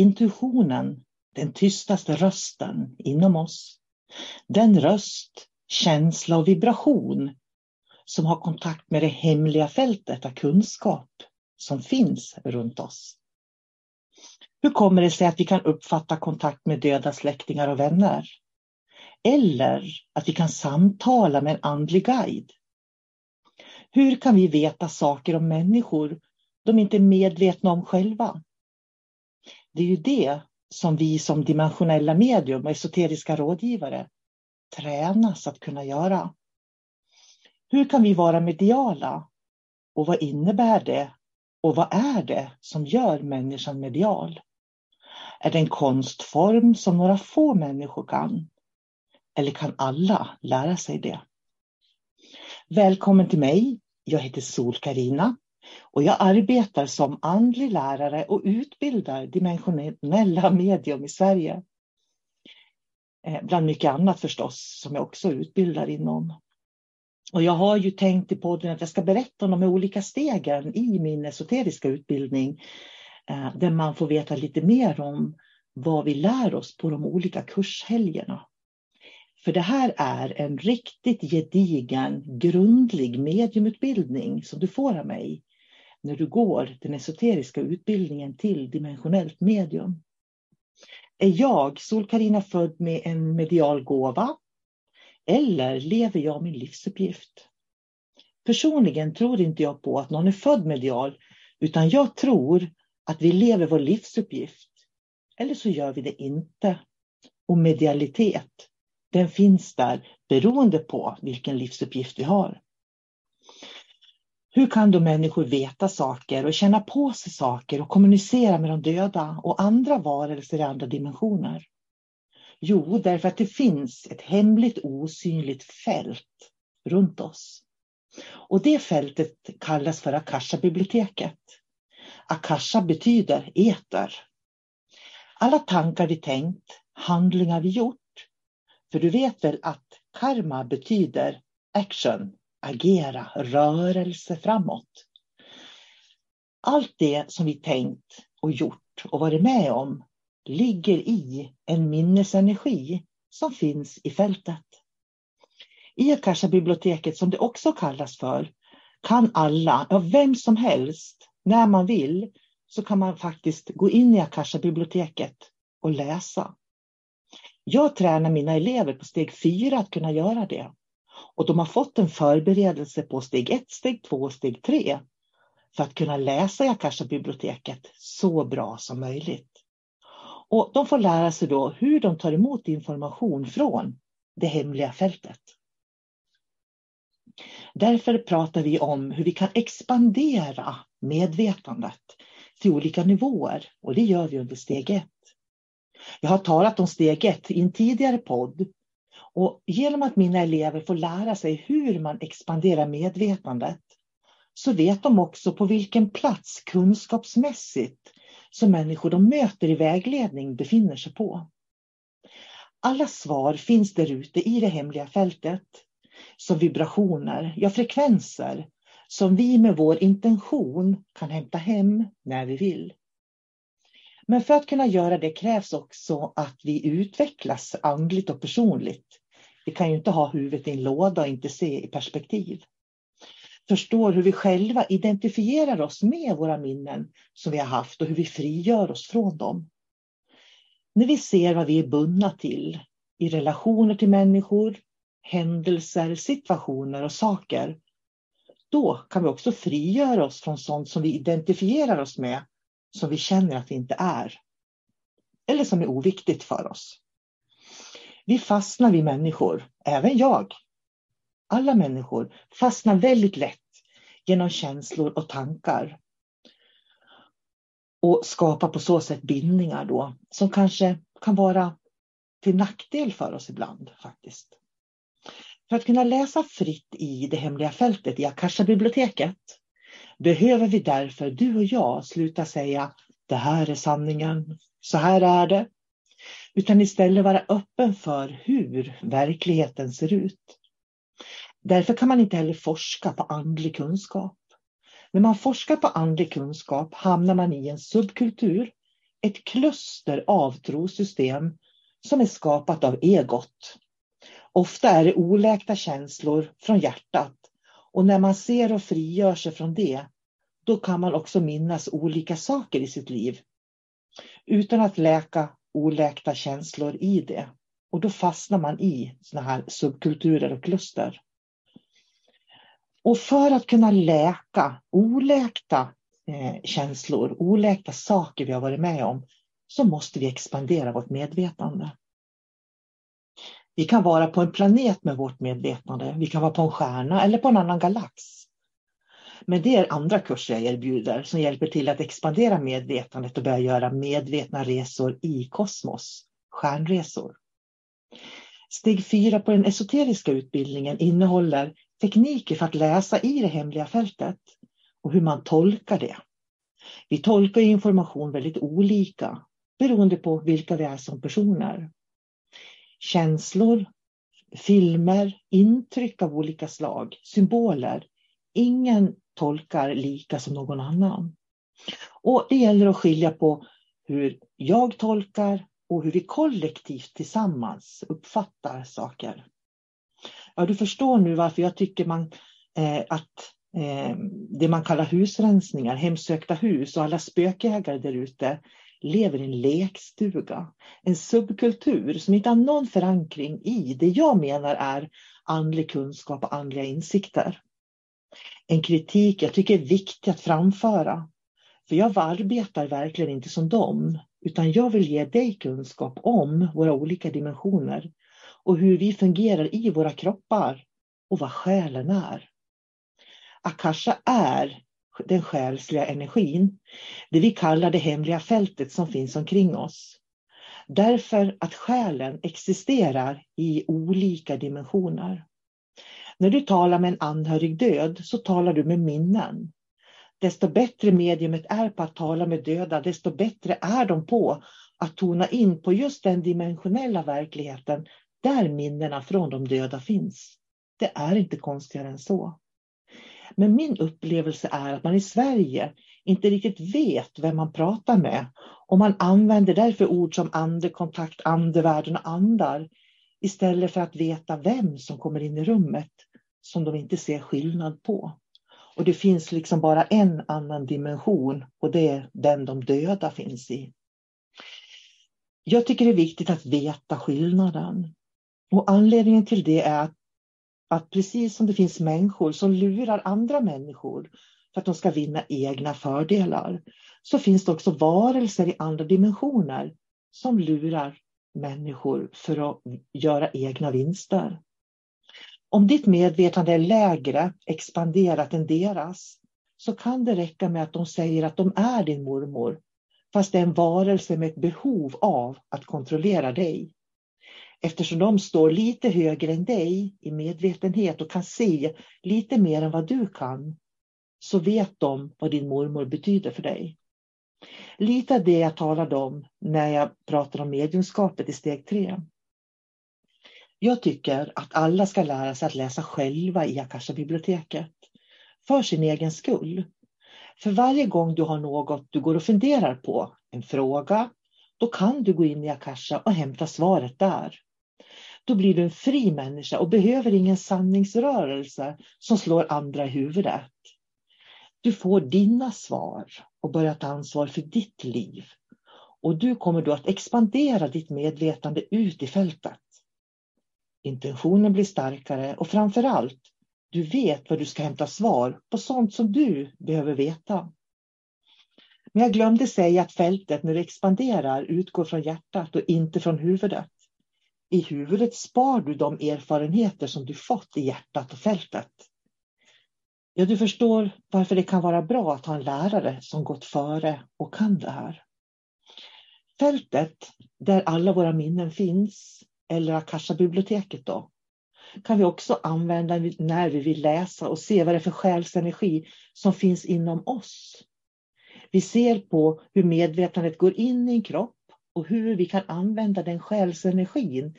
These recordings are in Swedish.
Intuitionen, den tystaste rösten inom oss. Den röst, känsla och vibration som har kontakt med det hemliga fältet av kunskap som finns runt oss. Hur kommer det sig att vi kan uppfatta kontakt med döda släktingar och vänner? Eller att vi kan samtala med en andlig guide? Hur kan vi veta saker om människor de inte är medvetna om själva? Det är ju det som vi som dimensionella medium och esoteriska rådgivare tränas att kunna göra. Hur kan vi vara mediala? Och vad innebär det? Och vad är det som gör människan medial? Är det en konstform som några få människor kan? Eller kan alla lära sig det? Välkommen till mig. Jag heter sol karina och jag arbetar som andlig lärare och utbildar dimensionella medium i Sverige. Eh, bland mycket annat förstås som jag också utbildar inom. Och jag har ju tänkt i podden att jag ska berätta om de olika stegen i min esoteriska utbildning. Eh, där man får veta lite mer om vad vi lär oss på de olika kurshelgerna. För det här är en riktigt gedigen, grundlig mediumutbildning som du får av mig när du går den esoteriska utbildningen till dimensionellt medium. Är jag, sol karina född med en medial gåva? Eller lever jag min livsuppgift? Personligen tror inte jag på att någon är född medial, utan jag tror att vi lever vår livsuppgift. Eller så gör vi det inte. Och medialitet, den finns där beroende på vilken livsuppgift vi har. Hur kan då människor veta saker och känna på sig saker och kommunicera med de döda och andra varelser i andra dimensioner? Jo, därför att det finns ett hemligt osynligt fält runt oss. Och det fältet kallas för Akasha-biblioteket. Akasha betyder eter. Alla tankar vi tänkt, handlingar vi gjort. För du vet väl att karma betyder action, agera, rörelse framåt. Allt det som vi tänkt och gjort och varit med om ligger i en minnesenergi som finns i fältet. I Akasha-biblioteket, som det också kallas för, kan alla, ja, vem som helst, när man vill, så kan man faktiskt gå in i Akasha-biblioteket och läsa. Jag tränar mina elever på steg fyra att kunna göra det. Och de har fått en förberedelse på steg ett, steg två och steg tre för att kunna läsa i Akasha-biblioteket så bra som möjligt. Och de får lära sig då hur de tar emot information från det hemliga fältet. Därför pratar vi om hur vi kan expandera medvetandet till olika nivåer och det gör vi under steg ett. Jag har talat om steg ett i en tidigare podd och genom att mina elever får lära sig hur man expanderar medvetandet så vet de också på vilken plats kunskapsmässigt som människor de möter i vägledning befinner sig på. Alla svar finns där ute i det hemliga fältet som vibrationer, ja frekvenser som vi med vår intention kan hämta hem när vi vill. Men för att kunna göra det krävs också att vi utvecklas andligt och personligt. Vi kan ju inte ha huvudet i en låda och inte se i perspektiv. Förstår hur vi själva identifierar oss med våra minnen som vi har haft och hur vi frigör oss från dem. När vi ser vad vi är bundna till i relationer till människor, händelser, situationer och saker, då kan vi också frigöra oss från sånt som vi identifierar oss med, som vi känner att det inte är. Eller som är oviktigt för oss. Vi fastnar vid människor, även jag. Alla människor fastnar väldigt lätt genom känslor och tankar. Och skapar på så sätt bindningar då, som kanske kan vara till nackdel för oss ibland faktiskt. För att kunna läsa fritt i det hemliga fältet i Akasha-biblioteket behöver vi därför, du och jag, sluta säga det här är sanningen, så här är det. Utan istället vara öppen för hur verkligheten ser ut. Därför kan man inte heller forska på andlig kunskap. När man forskar på andlig kunskap hamnar man i en subkultur, ett kluster av trosystem som är skapat av egot. Ofta är det oläkta känslor från hjärtat och när man ser och frigör sig från det, då kan man också minnas olika saker i sitt liv utan att läka oläkta känslor i det. Och då fastnar man i såna här subkulturer och kluster. Och för att kunna läka oläkta eh, känslor, oläkta saker vi har varit med om, så måste vi expandera vårt medvetande. Vi kan vara på en planet med vårt medvetande, vi kan vara på en stjärna eller på en annan galax. Men det är andra kurser jag erbjuder som hjälper till att expandera medvetandet och börja göra medvetna resor i kosmos, stjärnresor. Steg fyra på den esoteriska utbildningen innehåller tekniker för att läsa i det hemliga fältet och hur man tolkar det. Vi tolkar information väldigt olika beroende på vilka vi är som personer. Känslor, filmer, intryck av olika slag, symboler. Ingen tolkar lika som någon annan. Och det gäller att skilja på hur jag tolkar och hur vi kollektivt tillsammans uppfattar saker. Ja, du förstår nu varför jag tycker man, eh, att eh, det man kallar husrensningar, hemsökta hus och alla spökjägare där ute lever i en lekstuga. En subkultur som inte har någon förankring i det jag menar är andlig kunskap och andliga insikter. En kritik jag tycker är viktig att framföra. För jag arbetar verkligen inte som dem, utan jag vill ge dig kunskap om våra olika dimensioner och hur vi fungerar i våra kroppar och vad själen är. Akasha är den själsliga energin, det vi kallar det hemliga fältet som finns omkring oss. Därför att själen existerar i olika dimensioner. När du talar med en anhörig död så talar du med minnen. Desto bättre mediumet är på att tala med döda, desto bättre är de på att tona in på just den dimensionella verkligheten där minnena från de döda finns. Det är inte konstigare än så. Men min upplevelse är att man i Sverige inte riktigt vet vem man pratar med och man använder därför ord som andekontakt, andevärlden och andar istället för att veta vem som kommer in i rummet som de inte ser skillnad på. Och det finns liksom bara en annan dimension och det är den de döda finns i. Jag tycker det är viktigt att veta skillnaden. Och anledningen till det är att, att precis som det finns människor som lurar andra människor för att de ska vinna egna fördelar, så finns det också varelser i andra dimensioner som lurar människor för att göra egna vinster. Om ditt medvetande är lägre expanderat än deras, så kan det räcka med att de säger att de är din mormor, fast det är en varelse med ett behov av att kontrollera dig. Eftersom de står lite högre än dig i medvetenhet och kan se lite mer än vad du kan, så vet de vad din mormor betyder för dig. Lite av det jag talade om när jag pratade om mediumskapet i steg tre. Jag tycker att alla ska lära sig att läsa själva i Akasha-biblioteket. För sin egen skull. För varje gång du har något du går och funderar på, en fråga, då kan du gå in i Akasha och hämta svaret där. Då blir du en fri människa och behöver ingen sanningsrörelse som slår andra i huvudet. Du får dina svar och börjar ta ansvar för ditt liv. Och du kommer då att expandera ditt medvetande ut i fältet. Intentionen blir starkare och framför allt, du vet vad du ska hämta svar på sånt som du behöver veta. Men jag glömde säga att fältet när det expanderar utgår från hjärtat och inte från huvudet. I huvudet spar du de erfarenheter som du fått i hjärtat och fältet. Ja, du förstår varför det kan vara bra att ha en lärare som gått före och kan det här. Fältet där alla våra minnen finns, eller Akasha-biblioteket då, kan vi också använda när vi vill läsa och se vad det är för själsenergi som finns inom oss. Vi ser på hur medvetandet går in i en kropp och hur vi kan använda den själsenergin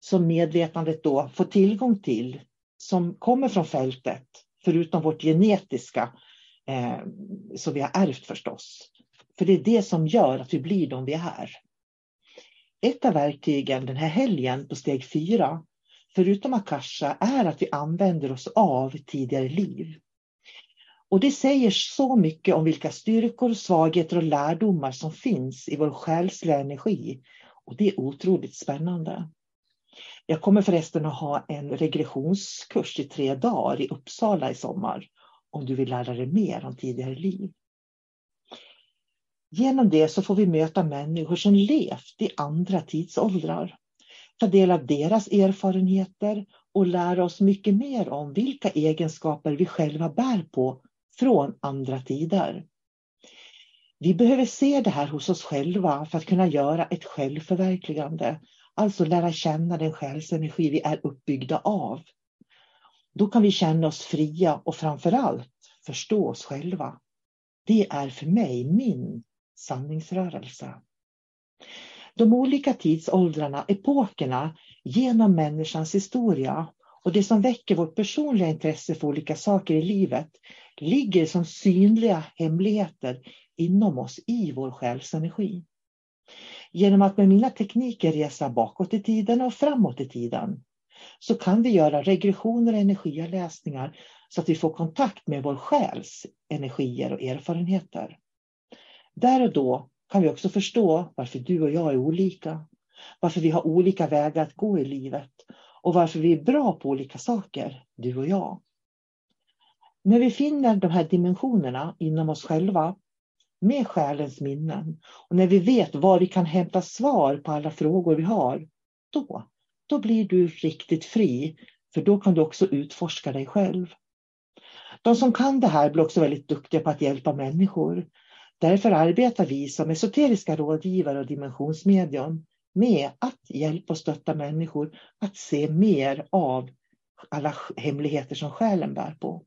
som medvetandet då får tillgång till, som kommer från fältet, förutom vårt genetiska, eh, som vi har ärvt förstås. För det är det som gör att vi blir de vi är. Ett av verktygen den här helgen på steg fyra, förutom Akasha, är att vi använder oss av tidigare liv. Och det säger så mycket om vilka styrkor, svagheter och lärdomar som finns i vår själsliga energi. Och det är otroligt spännande. Jag kommer förresten att ha en regressionskurs i tre dagar i Uppsala i sommar. Om du vill lära dig mer om tidigare liv. Genom det så får vi möta människor som levt i andra tidsåldrar. Ta del av deras erfarenheter och lära oss mycket mer om vilka egenskaper vi själva bär på från andra tider. Vi behöver se det här hos oss själva för att kunna göra ett självförverkligande, alltså lära känna den själsenergi vi är uppbyggda av. Då kan vi känna oss fria och framförallt förstå oss själva. Det är för mig min sanningsrörelse. De olika tidsåldrarna, epokerna genom människans historia och det som väcker vårt personliga intresse för olika saker i livet ligger som synliga hemligheter inom oss i vår själsenergi. Genom att med mina tekniker resa bakåt i tiden och framåt i tiden så kan vi göra regressioner och energiavläsningar så att vi får kontakt med vår själs energier och erfarenheter. Där och då kan vi också förstå varför du och jag är olika, varför vi har olika vägar att gå i livet och varför vi är bra på olika saker, du och jag. När vi finner de här dimensionerna inom oss själva med själens minnen och när vi vet var vi kan hämta svar på alla frågor vi har, då, då blir du riktigt fri. För då kan du också utforska dig själv. De som kan det här blir också väldigt duktiga på att hjälpa människor. Därför arbetar vi som esoteriska rådgivare och dimensionsmedium med att hjälpa och stötta människor att se mer av alla hemligheter som själen bär på.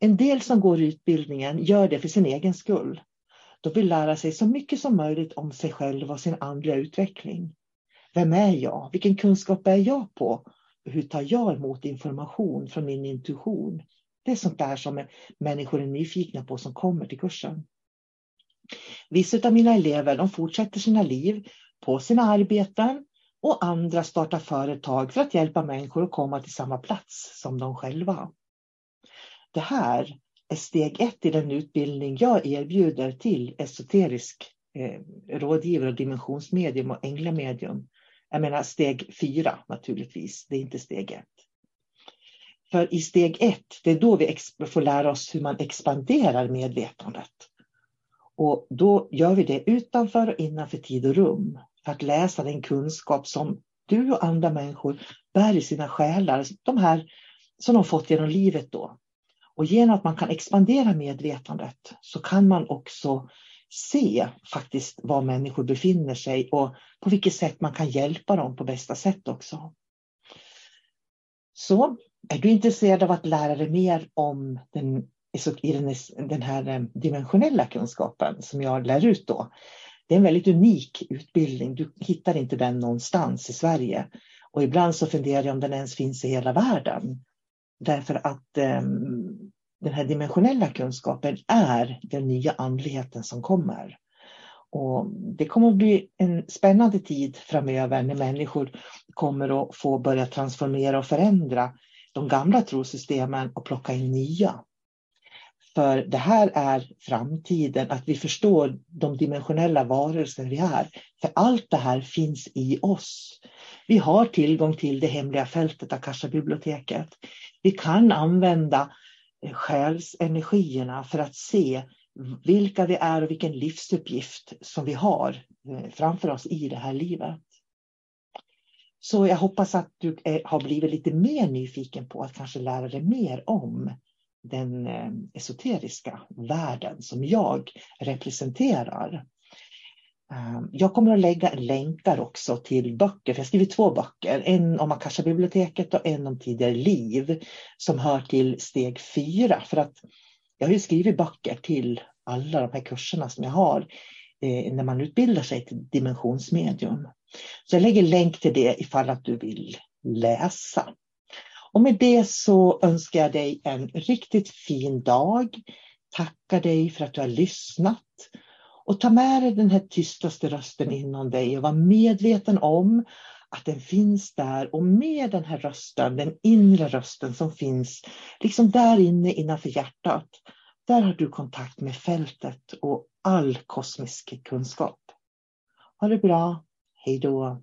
En del som går utbildningen gör det för sin egen skull. De vill lära sig så mycket som möjligt om sig själva och sin andliga utveckling. Vem är jag? Vilken kunskap är jag på? Hur tar jag emot information från min intuition? Det är sånt där som människor är nyfikna på som kommer till kursen. Vissa av mina elever de fortsätter sina liv på sina arbeten och andra startar företag för att hjälpa människor att komma till samma plats som de själva. Det här är steg ett i den utbildning jag erbjuder till esoterisk eh, rådgivare och dimensionsmedium och änglamedium. Jag menar steg fyra naturligtvis, det är inte steg ett. För i steg ett, det är då vi får lära oss hur man expanderar medvetandet. Och då gör vi det utanför och innanför tid och rum. För att läsa den kunskap som du och andra människor bär i sina själar. De här som de fått genom livet då. Och genom att man kan expandera medvetandet så kan man också se faktiskt var människor befinner sig och på vilket sätt man kan hjälpa dem på bästa sätt också. Så är du intresserad av att lära dig mer om den i den, den här eh, dimensionella kunskapen som jag lär ut då. Det är en väldigt unik utbildning. Du hittar inte den någonstans i Sverige. Och ibland så funderar jag om den ens finns i hela världen. Därför att ehm, den här dimensionella kunskapen är den nya andligheten som kommer. Och det kommer att bli en spännande tid framöver när människor kommer att få börja transformera och förändra de gamla trosystemen och plocka in nya. För det här är framtiden, att vi förstår de dimensionella varelser vi är. För allt det här finns i oss. Vi har tillgång till det hemliga fältet, Akasha-biblioteket. Vi kan använda eh, själsenergierna för att se vilka vi är och vilken livsuppgift som vi har eh, framför oss i det här livet. Så jag hoppas att du eh, har blivit lite mer nyfiken på att kanske lära dig mer om den eh, esoteriska världen som jag representerar. Eh, jag kommer att lägga länkar också till böcker, för jag har skrivit två böcker. En om Akasha-biblioteket och en om tidigare liv som hör till steg fyra. För att jag har ju skrivit böcker till alla de här kurserna som jag har eh, när man utbildar sig till dimensionsmedium. Så jag lägger länk till det ifall att du vill läsa. Och med det så önskar jag dig en riktigt fin dag. Tackar dig för att du har lyssnat. Och ta med dig den här tystaste rösten inom dig och var medveten om att den finns där och med den här rösten, den inre rösten som finns liksom där inne innanför hjärtat, där har du kontakt med fältet och all kosmisk kunskap. Ha det bra. Hej då.